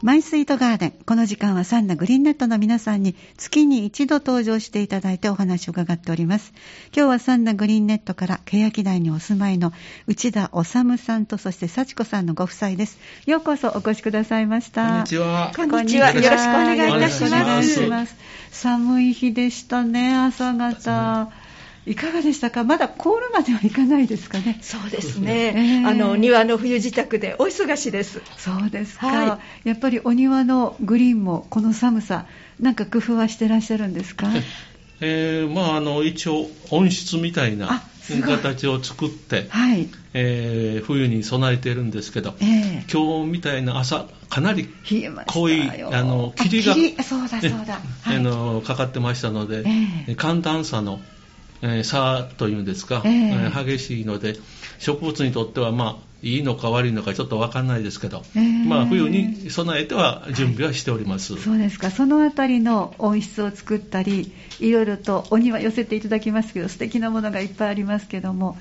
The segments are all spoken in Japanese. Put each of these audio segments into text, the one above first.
マイスイートガーデン。この時間はサンナグリーンネットの皆さんに月に一度登場していただいてお話を伺っております。今日はサンナグリーンネットから欅台にお住まいの内田治さんとそして幸子さんのご夫妻です。ようこそお越しくださいました。こんにちは。こんにちは。よろしくお願いいたします。寒い日でしたね、朝方。いかがでしたか？まだ凍るまではいかないですかね？そうですね、えー、あの庭の冬支度でお忙しいです。そうですか、はい、やっぱりお庭のグリーンもこの寒さなんか工夫はしてらっしゃるんですか？えー、まああの一応温室みたいな形を作って、はい。えー、冬に備えているんですけど、えー、今日みたいな朝かなり濃いあの霧がそうだそうだ、はい、あのかかってましたので、えー、寒暖差のえー、差というんですか、えー、激しいので、植物にとっては、まあ、いいのか悪いのかちょっと分かんないですけど、えー、まあ、冬に備えては準備はしております、はい、そうですか、そのあたりの温室を作ったり、いろいろとお庭寄せていただきますけど、素敵なものがいっぱいありますけども、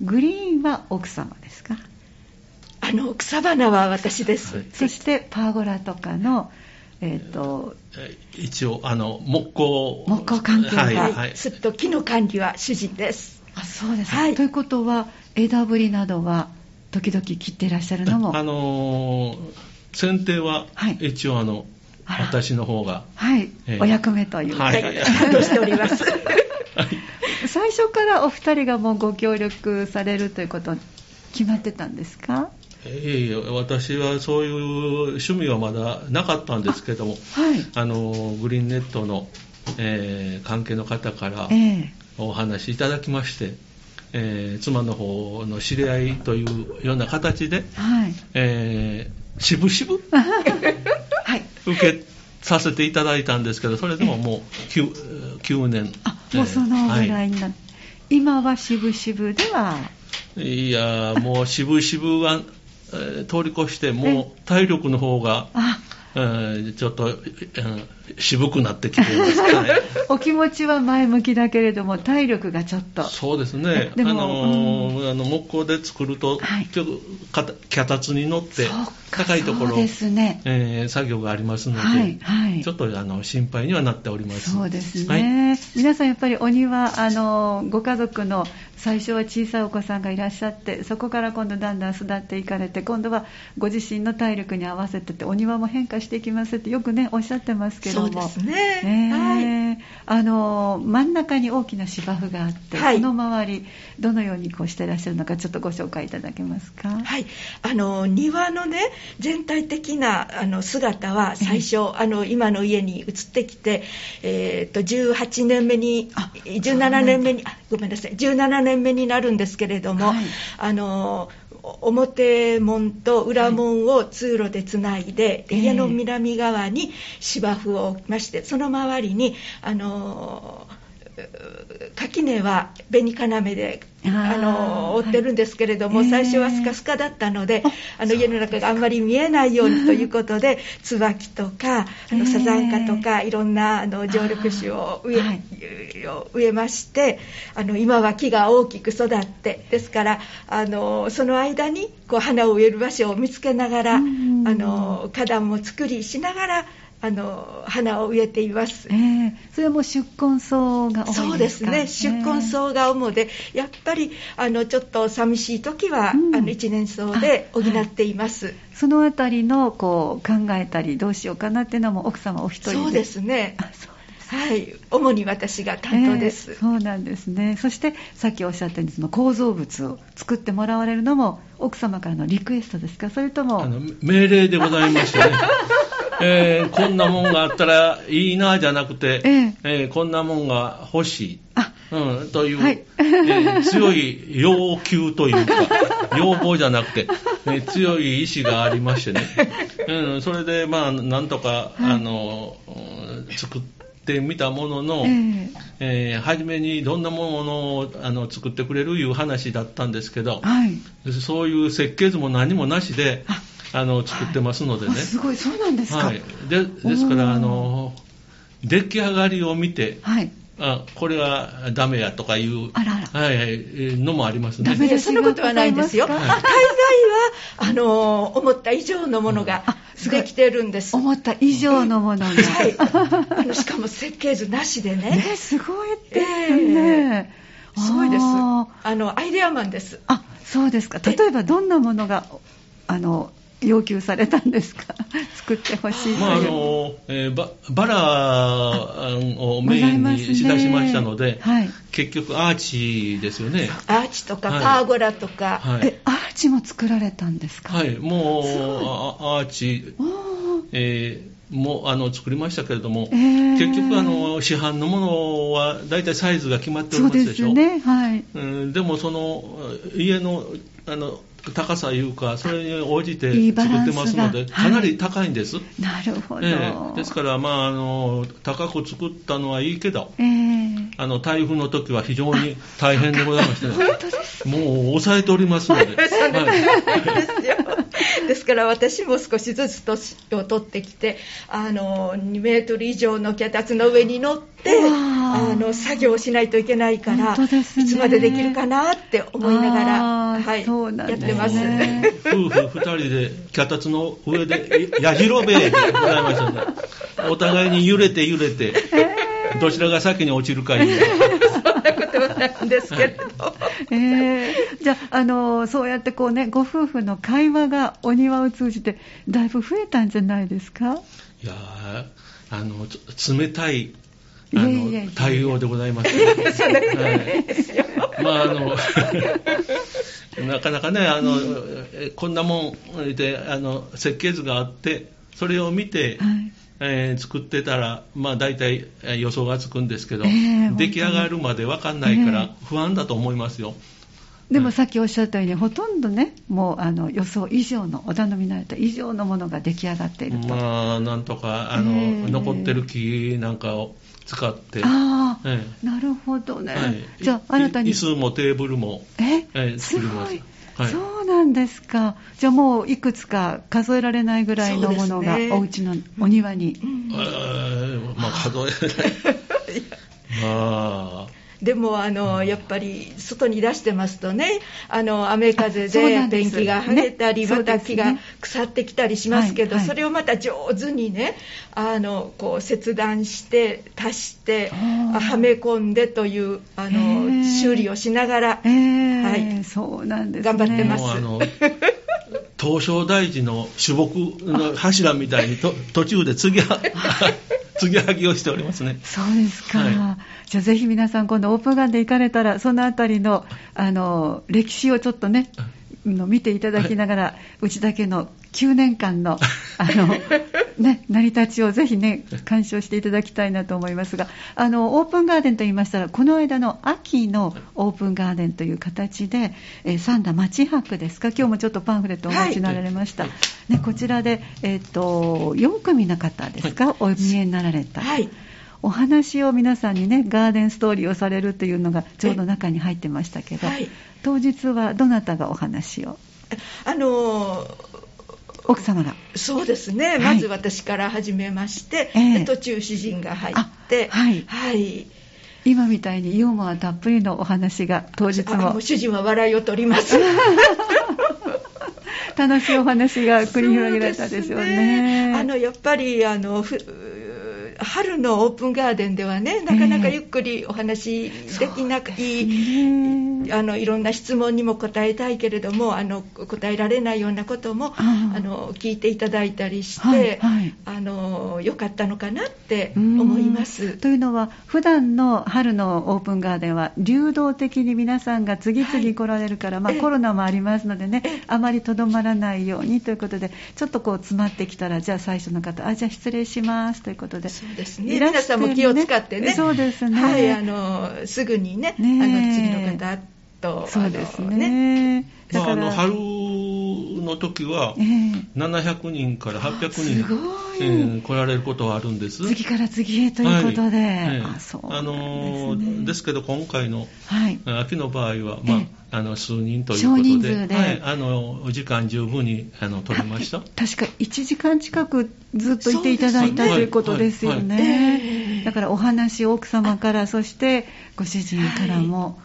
グリーンは奥様ですか？あの草花は私です、はい、そしてパーゴラとかのえーと、一応あの木工。木工関係はい、はい、すっと木の管理は主人です。あそうです、はい、ということは枝ぶりなどは時々切っていらっしゃるのも？あの剪定は一応あの、はい、私の方がはい、えー、お役目という。はい。担当しております。最初からお二人がもうご協力されるということ決まってたんですか？いえ私はそういう趣味はまだなかったんですけども、あはい、あのグリーンネットの、えー、関係の方からお話いただきまして、えー、妻の方の知り合いというような形で、はい。えー、渋々、はい、受けさせていただいたんですけど、それでももう 9, 9年。あもうそのぐらいになって、はい、今は渋々では？いやもう渋々は通り越して、もう体力の方が、ちょっと、渋くなってきていますかね。お気持ちは前向きだけれども、体力がちょっと。そうですね。あの、うん、あの木工で作ると、はい、脚立に乗って、高いところ、ですねえー、作業がありますので、はいはい、ちょっとあの心配にはなっております。そうですね。はい、皆さんやっぱりお庭、あの、ご家族の最初は小さいお子さんがいらっしゃってそこから今度だんだん育っていかれて今度はご自身の体力に合わせててお庭も変化していきますってよくねおっしゃってますけども。そうですね、ねはい、あの真ん中に大きな芝生があって、はい、その周りどのようにこうしていらっしゃるのかちょっとご紹介いただけますか？はい。あの庭のね全体的なあの姿は最初、あの今の家に移ってきて、えー、と18年目に17年目にごめんなさい。17年目になるんですけれども、はい、あの表門と裏門を通路でつないで、はい、家の南側に芝生を置きましてその周りにあの垣根は紅要であの覆ってるんですけれども、はい、最初はスカスカだったので、あの家の中があんまり見えないようにということで、椿とかあのサザンカとかいろんなあの常緑種を植えはい、植えましてあの今は木が大きく育ってですからあのその間にこう花を植える場所を見つけながらあの花壇も作りしながらあの花を植えています、えー、それも出根草が多いですか？そうですね。出根草が主で、やっぱりあのちょっと寂しい時は、うん、あの一年草で補っています、はい、そのあたりのこう考えたりどうしようかなっていうのも奥様お一人で。そうですね。はい、主に私が担当です、えー、そうなんですね。そしてさっきおっしゃったようにその構造物を作ってもらわれるのも奥様からのリクエストですか？それとも。あの命令でございましてね えー、こんなもんがあったらいいなじゃなくて、えー、えー、こんなもんが欲しい、うん、という、はい、えー、強い要求というか、要望じゃなくて、え 強い意志がありましてね、うん、それで、まあ、なんとか、はい、あの作ってみたものの、えー、えー、初めにどんなものをあの作ってくれるいう話だったんですけど、はい、そういう設計図も何もなしで、あの作ってますのでね、はい、すごいそうなんですか、はい、でですからあの出来上がりを見て、はい、あこれはダメやとかいうあらら、はいはい、のもありますね。ダメそんなことはないですよ。はい、大概はあの思った以上のものができてるんです。思った以上のものが。はい。あのしかも設計図なしでね。ね、すごいですね。えー、すごいです。あの、アイデアマンです。あ、そうですか。例えばどんなものが、あの、要求されたんですか？作ってほしいまああのえー、ババラをメインにしだしましたので、ねはい、結局アーチですよね。アーチとかパーゴラとか、はい、えアーチも作られたんですか？はいもうアーチ、えーもあの作りましたけれども、えー、結局あの市販のものは大体サイズが決まっておりますでしょ？そうですね。はい、うん、でもその家のあの高さいうか、それに応じて作ってますので、かなり高いんです。なるほど、えー、ですから、まああの、高く作ったのはいいけど、えー、あの台風の時は非常に大変でございまして、ね、もう抑えておりますので。はい、ですから私も少しずつ年を取ってきて、あの2メートル以上の脚立の上に乗って、あの作業をしないといけないから、ね、いつまでできるかなって思いながら、はい、やってます。夫婦二人で脚立の上で、やじろべえでございましたね。お互いに揺れて揺れて、どちらが先に落ちるかいう。なことはないんですけれど。えー、じゃあ、あの、そうやってこうね、ご夫婦の会話がお庭を通じて、だいぶ増えたんじゃないですか？いやあの、冷たいあの対応でございます。まああの なかなかねあの、こんなもんであの設計図があってそれを見て、はいえー、作ってたら、まあ、大体予想がつくんですけど、えー、出来上がるまで分かんないから不安だと思いますよ。でもさっきおっしゃったように、ほとんどね、もうあの予想以上の、お頼みになれた以上のものが出来上がっていると。まあ、なんとかあの、えー、残ってる木なんかを使って。ああ、ええ、なるほどね。はい、じゃあ、新たに。椅子もテーブルも、え？え作ります。はい、そうなんですか。じゃあもういくつか数えられないぐらいのものが、お家のお庭に。うん、まあ数えられない。まあ。でもあのやっぱり外に出してますとねあの雨風でペンキが剥げたり、ね、また木が腐ってきたりしますけど、それをまた上手にねあのこう切断して足してはめ込んでというあの修理をしながら、はい、そうなんです、ね、頑張ってます。東照大寺の主木の柱みたいにと途中で継ぎは継ぎはぎをしておりますね。そうですか。はい、じゃあぜひ皆さん今度オープンガンで行かれたらそのあたりのあの歴史をちょっとねの見ていただきながら、はい、うちだけの9年間の あの、ね、成り立ちをぜひね、鑑賞していただきたいなと思いますが、あのオープンガーデンといいましたら、この間の秋のオープンガーデンという形で、えー、三田町博ですか、今日もちょっとパンフレットをお持ちになられました、はい、ね、こちらで、えーと、4組の方ですか、はい、お見えになられた。はいお話を皆さんにねガーデンストーリーをされるというのがちょうど中に入ってましたけど、はい、当日はどなたがお話を？あの奥様が。そうですね、はい、まず私から始めまして、えー、途中主人が入ってはい、はい。今みたいにユーモアたっぷりのお話が当日も。も主人は笑いを取ります。楽しいお話が繰り広げられたでしょうね。うね。あのやっぱりあの春のオープンガーデンではね、なかなかゆっくりお話できなくいい、あのいろんな質問にも答えたいけれども、あの答えられないようなこともあの聞いていただいたりして、はいはい、あのよかったのかなって思います。というのは、普段の春のオープンガーデンは流動的に皆さんが次々来られるから、はい、まあ、コロナもありますのでね、あまりとどまらないようにということで、ちょっとこう詰まってきたら、じゃあ最初の方、あじゃあ失礼しますということで。そうですね。皆さんも気を使ってね。そうですね。はい、あの、すぐにね、ねあの、次の方と、そうですね。ねまあ、あの春の時は、700人から800人、えー、来られることはあるんです。次から次へということで、はいあそうあのですけど、今回の、はい、秋の場合は、まあ、あの数人ということで、で。はい、あのお時間十分にあの取りました？確か1時間近くずっといていただいた、ということですよね、だからお話、奥様から、そしてご主人からも。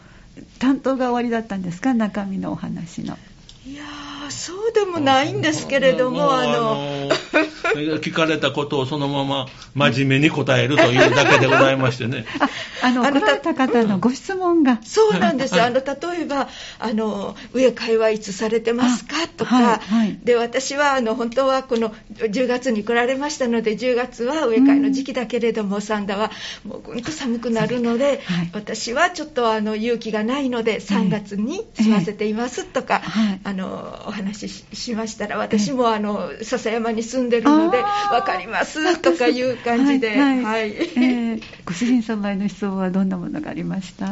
担当が終わりだったんですか？中身のお話の。いやそうでもないんですけれどもあの 聞かれたことをそのまま真面目に答えるというだけでございましてね。ああの、来られた方のご質問が。そうなんです。あの、例えば、あの、植え替えはいつされてますかとか、はいはい、で、私は、あの、本当はこの10月に来られましたので、10月は植え替えの時期だけれども、サンダはもうぐんと寒くなるので、はい、私はちょっとあの勇気がないので、3月に済ませていますとか、えー、あのお話ししましたら、私もあの笹山に住んでるので、分かりますとかいう感じで、はい、はい。えー、ご主人様への質問はどんなものがありました？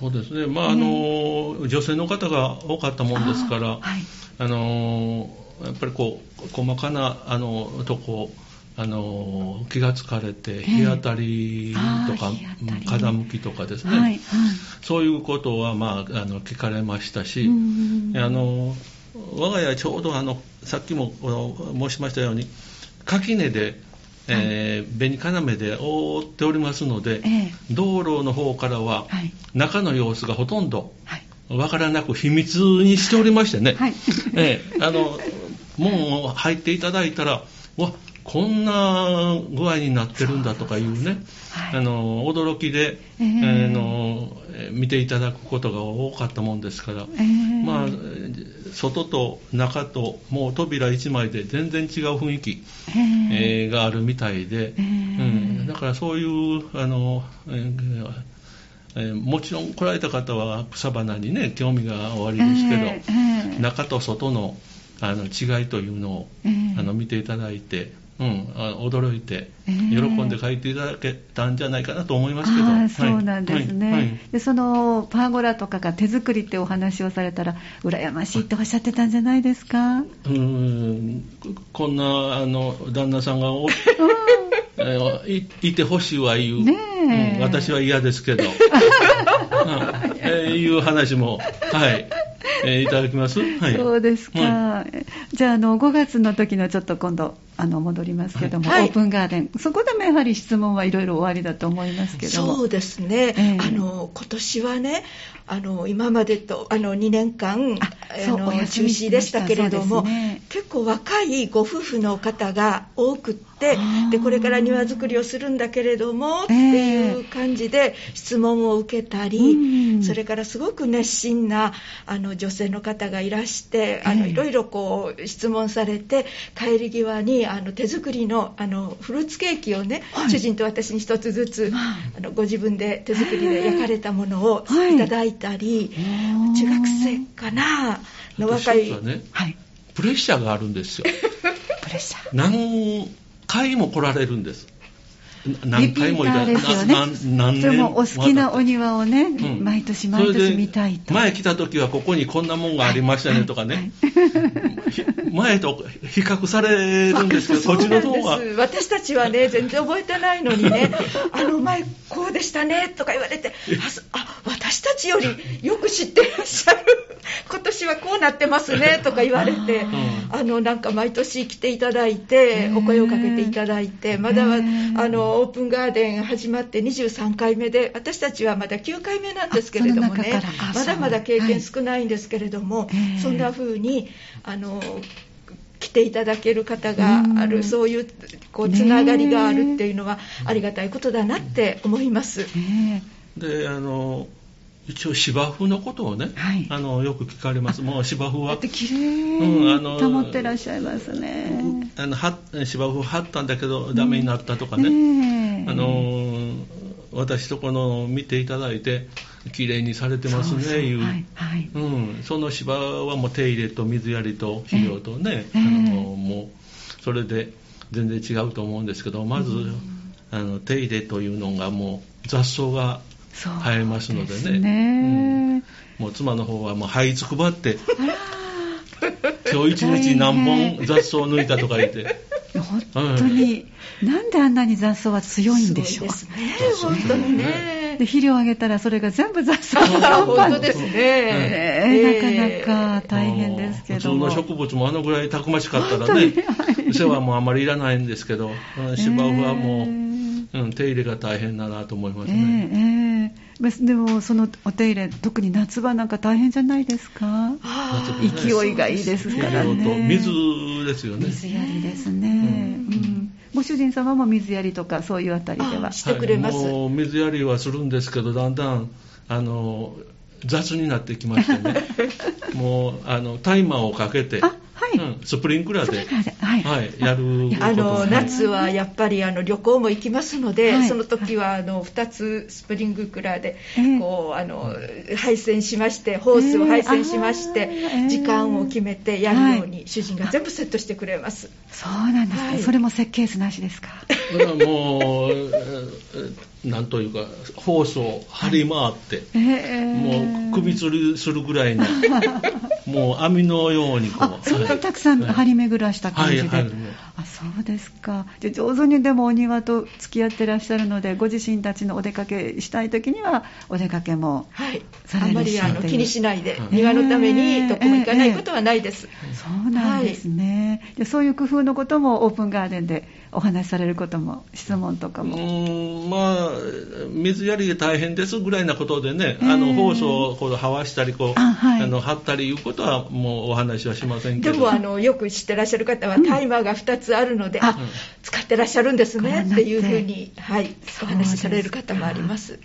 そうですね、まああの女性の方が多かったもんですから、あはい、あのやっぱりこう細かなあのとこあの気がつかれて日当たりとか、風向きとかですね、はいはい、そういうことは、まあ、あの聞かれましたし、あの我が家ちょうどあのさっきも申しましたように垣根で、えー、紅要で覆っておりますので、道路の方からは中の様子がほとんどわからなく秘密にしておりましてね、はい、えー、あの門を入っていただいたらわこんな具合になってるんだとかいうね、あの驚きで、えの見ていただくことが多かったもんですから、えー、まあ、外と中ともう扉1枚で全然違う雰囲気、えー、があるみたいで、うん、だからそういうあの、えー、もちろん来られた方は草花にね興味がおありですけど、中と外のあの違いというのを、あの見ていただいてうん、驚いて、喜んで帰っていただけたんじゃないかなと思いますけど、あそうなんですね、はい。はい、でそのパーゴラとかが手作りってお話をされたら、羨ましいっておっしゃってたんじゃないですか？うんこんなあの旦那さんがお いいてほしいは言う、ねうん、私は嫌ですけど、うんえー、いう話も、はい、えー、いただきます、はい、そうですか、はい、じゃああの5月の時のちょっと今度あの戻りますけども、はい、オープンガーデン。そこでもやはり質問はいろいろ終わりだと思いますけどそうですね、えー、あの今年はねあの今までとあの2年間あの中止でしたけれども、ね、結構若いご夫婦の方が多くってでこれから庭作りをするんだけれども、っていう感じで質問を受けたり、それからすごく熱心なあの女性の方がいらして、あのいろいろこう質問されて帰り際にあの手作りのあのフルーツケーキをね、はい、主人と私に一つずつ、あのご自分で手作りで焼かれたものをい。ただいたり、中学生かなの若い、ね、はい、プレッシャーがあるんですよ。プレッシャー。何回も来られるんです何回もいたですよね。もお好きなお庭をね、うん、毎年毎年見たいと。前来た時はここにこんなもんがありましたねとかね。前と比較されるんですけど、こっちの方が。私たちはね、全然覚えてないのにね、あの前こうでしたねとか言われて、あ、私たちよりよく知ってらっしゃる。今年はこうなってますね とか言われて、あのなんか毎年来ていただいて、お声をかけていただいて、まだあのオープンガーデン始まって23回目で、私たちはまだ9回目なんですけれどもね、まだまだ経験少ないんですけれども、そんな風にあの来ていただける方がある、そういうこうつながりがあるっていうのはありがたいことだなって思います。であの一応芝生のことをね、はい、あのよく聞かれます。もう芝生は。綺麗、うん、あの保ってらっしゃいますね。あのは芝生張ったんだけどダメになったとかね。ねあの私とこの見ていただいて綺麗にされてますねいう、はいはい、うん、その芝はもう手入れと水やりと肥料とね、えー、あのもうそれで全然違うと思うんですけどまず、あの手入れというのがもう雑草が生えますのでね、ねうん、もう妻の方はもう這いつくばって今日一日何本雑草を抜いたとか言って。本当に、うん、なんであんなに雑草は強いんでしょう。すね。本当にね。で肥料あげたらそれが全部雑草が本当ですね、えー、なかなか大変ですけど普通の植物もあのぐらいたくましかったらね、世話もあまりいらないんですけど芝生はもう、うん、手入れが大変だなと思いますね、えーえーえ。ー、でもそのお手入れ特に夏場なんか大変じゃないですか？勢いがいいですからね。水ですよね。水やりですね、うん、うん。ご主人様も水やりとかそういうあたりでは。してくれます、はい、水やりはするんですけどだんだんあの雑になってきましてね。もうあのタイマーをかけてうん、スプリンクラーで、はい、はい、やるあの夏はやっぱりあの旅行も行きますので、はい、その時はあの2つスプリンクラーで、こうあの配線しましてホースを配線しまして、時間を決めてやるように、主人が全部セットしてくれます。そうなんですか、それも設計図なしですか？もうなんというか、ホースを張り回って、えー、もう首吊りするぐらいの、もう網のようにこう。そんなにたくさん張り巡らした感じで。はいはい、あそうですか。で上手にでもお庭と付き合ってらっしゃるので、ご自身たちのお出かけしたいときには、お出かけもされるし、はい、あんまりあの気にしないで、庭のためにどこも行かないことはないです。えーえー、そうなんですね、はい、で。そういう工夫のこともオープンガーデンでお話しされることも、質問とかも。うんまあ水やりで大変ですぐらいなことでね、あの放送をこうはわしたりこう、あはい、あの張ったりいうことはもうお話はしませんけど。でもあのよく知ってらっしゃる方はタイマーが2つあるので、うん、あ使ってらっしゃるんですねっていうふうに、はい、お話しされる方もあります。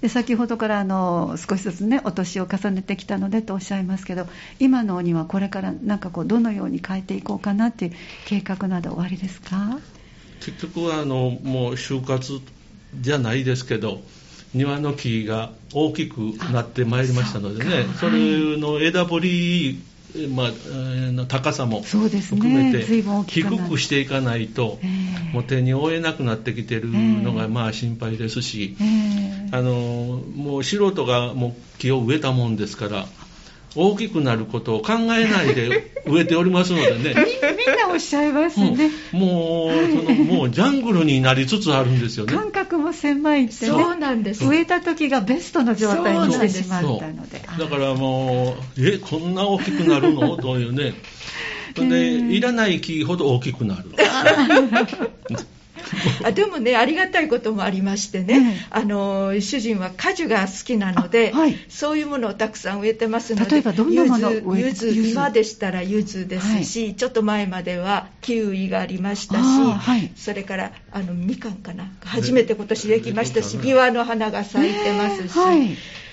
で先ほどからあの少しずつねお年を重ねてきたのでとおっしゃいますけど今のお庭これからなんかこうどのように変えていこうかなっていう計画などおありですか？結局はあのもう就活じゃないですけど庭の木が大きくなってまいりましたのでねそれの枝掘りまあ、高さも含めて低くしていかないと、もう手に負えなくなってきてるのがまあ心配ですし、あのもう素人がもう木を植えたもんですから大きくなることを考えないで植えておりますのでね。みんなおっしゃいますね。もう、そのもうジャングルになりつつあるんですよね。感覚も狭いってね。そうなんです。植えた時がベストの状態にしてしまったので。だからもう、え、こんな大きくなるの？というね。で、いらない木ほど大きくなる。あでもねありがたいこともありましてね、あの主人は果樹が好きなので、はい、そういうものをたくさん植えてますので例えばどんなもの柚子今でしたら柚子ですし、はい、ちょっと前まではキウイがありましたし、はい、それからあのみかんかな？初めて今年できましたしビワの花が咲いてますし。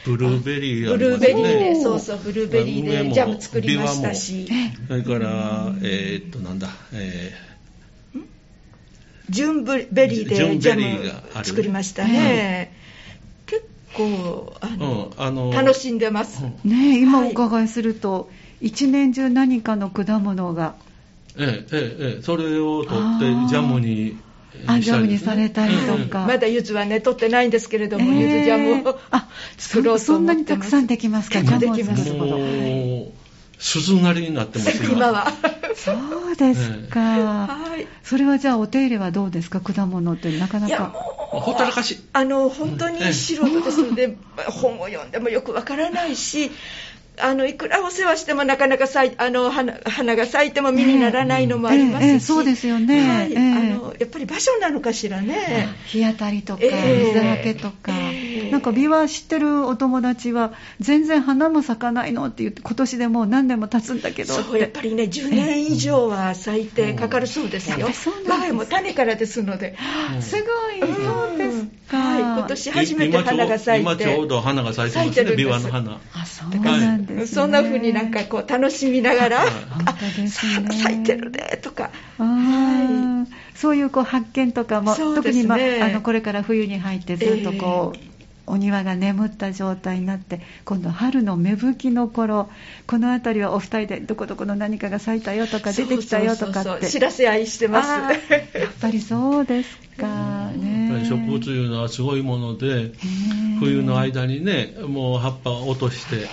ブルーベリー、ね、ブルーベリーで、そうそう、ブルーベリーでジャム作りましたし。それから、えー、っと、なんだ、えージュンベリーでジャム作りましたね。結構あの、うん、あの楽しんでます。ね今お伺いすると、はい、一年中何かの果物が。ええええ、それを取ってジャムにあジャムにされたりとか、まだ柚子はね取ってないんですけれども、柚子ジャムをあ作ろうとそんなにたくさんできますかジャムを作ること鈴なりになってます今はそうですか、はい、それはじゃあお手入れはどうですか？果物ってなかなか。ほったらかし。あの本当に素人ですので、本を読んでもよくわからないしあのいくらお世話してもなかなか咲いあの花花が咲いても実にならないのもありますし、えーえー、そうですよね、はい、えー、あのやっぱり場所なのかしらね。日当たりとか、水はけとか、なんかビワ知ってるお友達は全然花も咲かないのって言って今年でもう何年も経つんだけどそうやっぱりね10年以上は咲いてかかるそうですよ、我が家も種からですので、すごい、そうですか、はい、今年初めて花が咲いて。今ちょうど花が咲いてますね。ビワの花。あそうなんです、ね、そんな風になんかこう楽しみながら、あ咲いてるねとか、はい、そういうこう発見とかも、ね、特に、まあ、あのこれから冬に入ってずっとこう、えーお庭が眠った状態になって今度春の芽吹きの頃この辺りはお二人でどこどこの何かが咲いたよとか出てきたよとかって。知らせ合いしてます。やっぱりそうですか。ねやっぱり植物いうのはすごいもので冬の間にねもう葉っぱを落として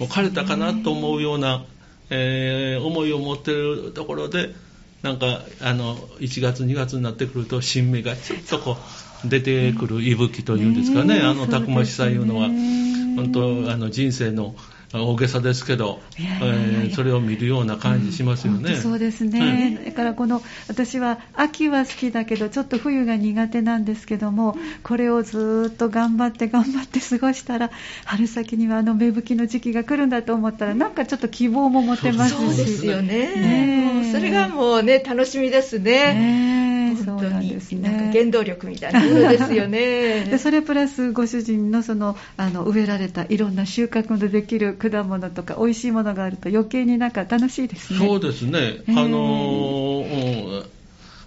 もう枯れたかなと思うような、えー、思いを持ってるところでなんかあの1月2月になってくると新芽がちょっとこう出てくる息吹というんですかね、あのたくましさいうのは、本当あの人生の大げさですけど、えー、それを見るような感じしますよね。うん、そうですね、うん、だからこの私は秋は好きだけどちょっと冬が苦手なんですけどもこれをずっと頑張って頑張って過ごしたら春先にはあの芽吹きの時期が来るんだと思ったらなんかちょっと希望も持てますし。そうですよね。ねそれがもうね楽しみですね。ね本当に。なん、ね、か原動力みたいな。ものですよね。でそれプラスご主人のそのあの植えられたいろんな収穫のできる果物とか美味しいものがあると余計になんか楽しいですね。そうですね、あのー、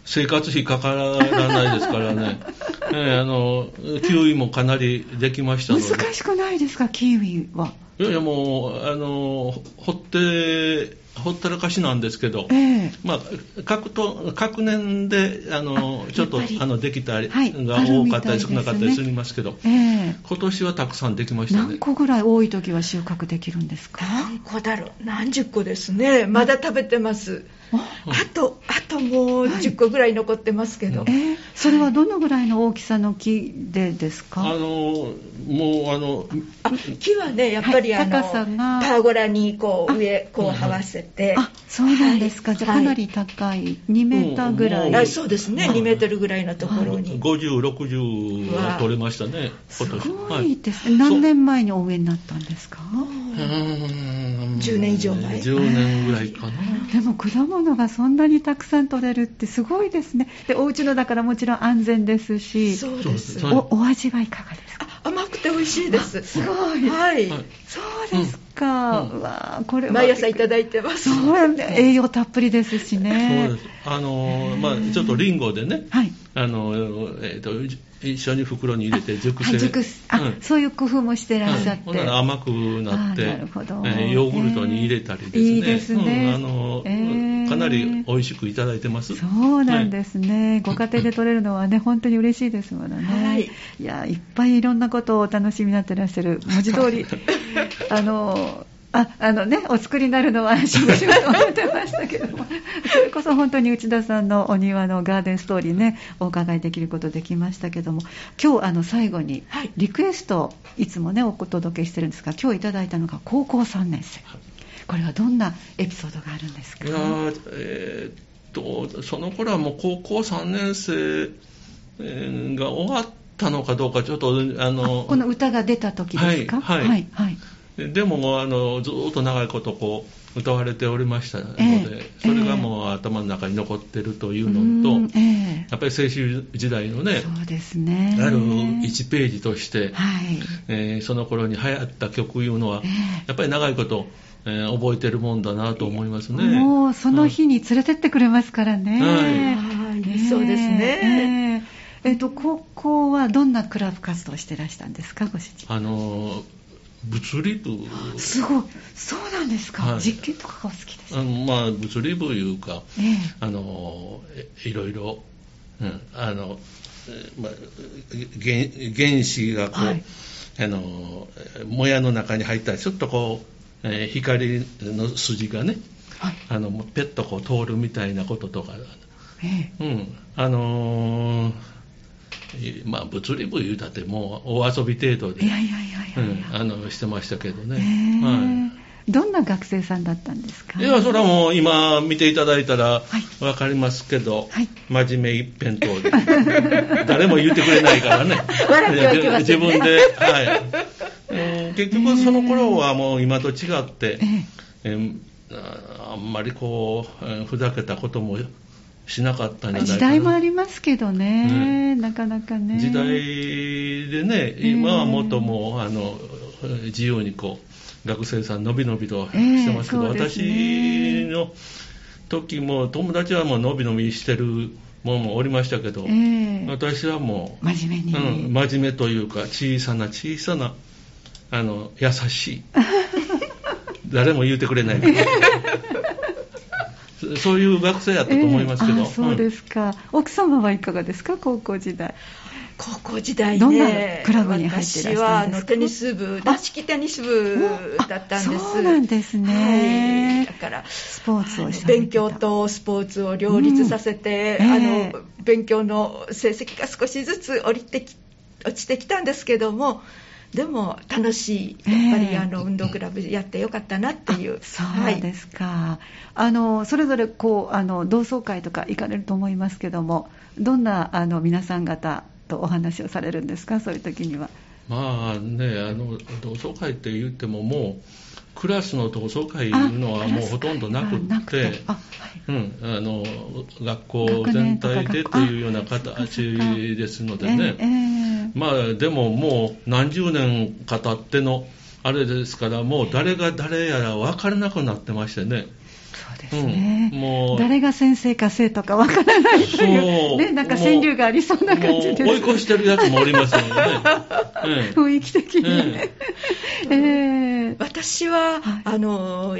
生活費かからないですからね、えー、あのキウイもかなりできましたので。難しくないですか？キウイは。いやいやもうあの掘ってほったらかしなんですけど、えー、まあ、各と各年であのちょっとあのできたりが多かったり少なかったりすみますけど、えー、今年はたくさんできましたね。何個ぐらい多い時は収穫できるんですか？何個だろう？何十個ですね。まだ食べてます。あと、あともう10個ぐらい残ってますけど、はい、えー、それはどのぐらいの大きさの木でですか、あのもうあの木はね、やっぱり、あの高さが。パーゴラにこう上、こう這わせて、あそうなんですか、はい、じゃあかなり高い、2メーターぐらい、うん、そうですね、2メートルぐらいのところに、50、60は取れましたね、すごいですね、何年前にお植えになったんですか？10年以上前。10年ぐらいかな。でも果物がそんなにたくさん取れるってすごいですね。で、お家のだからもちろん安全ですし、そうです。おお味はいかがですか？甘くて美味しいです。すごい。はい。そうですか。うん、わこれ毎朝いただいてます。そう栄養たっぷりですしね。そうです。あのまあちょっとリンゴでね、はい。あのえっ、ー、と一緒に袋に入れて熟成。熟あ、うん、そういう工夫もしてらっしゃって、うん、甘くなってなるほど、えー、ヨーグルトに入れたりですね、いいですね、うん、あの、えー、かなり美味しくいただいてます。そうなんですね、ご家庭で取れるのはね 本当に嬉しいですものね、はい、いやいっぱいいろんなことをお楽しみになってらっしゃる。文字通り。あのああのね、お作りになるのは安心しようと思ってましたけども、それこそ本当に内田さんのお庭のガーデンストーリーね、お伺いできることできましたけども、今日あの最後にリクエスト、いつもね、お届けしてるんですが、今日いただいたのが高校3年生。これはどんなエピソードがあるんですか？いやえー、っと、その頃はもう高校3年生が終わったのかどうか、ちょっと、あの、この歌が出た時ですか？はい、はい、はいでもあのずっと長いことこう歌われておりましたので、えー、それがもう頭の中に残ってるというのと、えー、やっぱり青春時代のねそうですねある1ページとして、はいえー、その頃に流行った曲いうのは、えー、やっぱり長いことえー、覚えてるもんだなと思いますね。もうその日に連れてってくれますからね。はい、そうですね。えー、えー、と高校はどんなクラブ活動をしてらしたんですか、ご主人。あの物理部。すごい。そうなんですか、はい、実験とかがお好きですか？まあ物理部いうか、ええ、あのいろいろ、うん、あの、まあ、原原子がこう、はい、あのもやの中に入ったらちょっとこう、えー、光の筋がね、はい、あのペッとこう通るみたいなこととか、ええ、うん。あのーまあ、物理部言うたってもう大遊び程度で、いやいやいやあのしてましたけどね。はい、どんな学生さんだったんですか？いや、それはもう今見ていただいたら分かりますけど、はい、真面目一辺倒で、誰も言ってくれないからね。自分で、はい。結局その頃はもう今と違って、えー、あんまりこう、ふざけたこともしなかったんじゃないかな。時代もありますけどね、なかなかね。時代でね今はもっともうあの自由にこう学生さんのびのびとしてますけど、えーね、私の時も友達はもうのびのびしてるもんもおりましたけど、えー、私はもう真面目に、うん、真面目というか小さな小さなあの優しい。誰も言うてくれないそういう学生やったと思いますけど、えー、そうですか、うん、奥様はいかがですか、高校時代。高校時代ね、どんなクラブに入ってらっしゃるんですか？私はあのテニス部、軟式テニス部だったんです。そうなんですね。はい、だからスポーツを勉強とスポーツを両立させて、うん。えー、あの勉強の成績が少しずつ降りてき落ちてきたんですけども、でも楽しい。やっぱり、あの運動クラブやってよかったなっていう。そうですか、はい、あのそれぞれこうあの同窓会とか行かれると思いますけどもどんなあの皆さん方とお話をされるんですか？そういう時には。まあねあの同窓会って言ってももうクラスの同窓会いうのはもうほとんどなくって。うん、あの学校全体でっていうような形ですのでね、えーえー、まあでももう何十年か経ってのあれですからもう誰が誰やら分からなくなってましてね。そうですね、うん、もう。誰が先生か生徒かわからないという、ね、なんか川柳がありそうな感じで追い越してるやつもおりますよね、雰囲気的に、えー、私は、はい、あの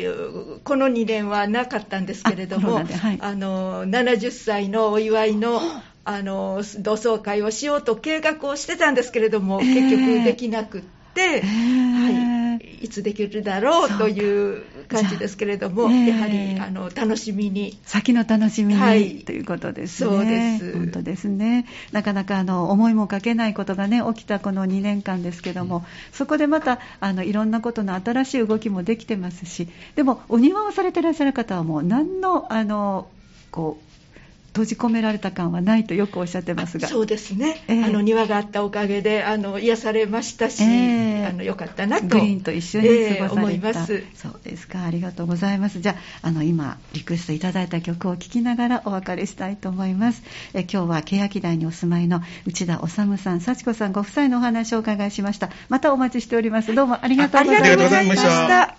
この2年はなかったんですけれども、あはい、あの70歳のお祝いのあの同窓会をしようと計画をしてたんですけれども、結局できなくって、はい、いつできるだろうという感じですけれども、やはりあの楽しみに。先の楽しみに、はい、ということですね。そうです。本当ですね。なかなかあの思いもかけないことがね起きたこの2年間ですけども、そこでまたあのいろんなことの新しい動きもできてますし、でもお庭をされてらっしゃる方はもう何のあのこう閉じ込められた感はないとよくおっしゃってますが。そうですね、えー、あの庭があったおかげであの癒されましたし、えー、あのよかったなとグリーンと一緒に過ごされた、えー、思います。そうですか。ありがとうございます。じゃああの今リクエストいただいた曲を聴きながらお別れしたいと思います。え今日は欅台にお住まいの内田治さん幸子さんご夫妻のお話をお伺いしました。またお待ちしております。どうもありがとうございました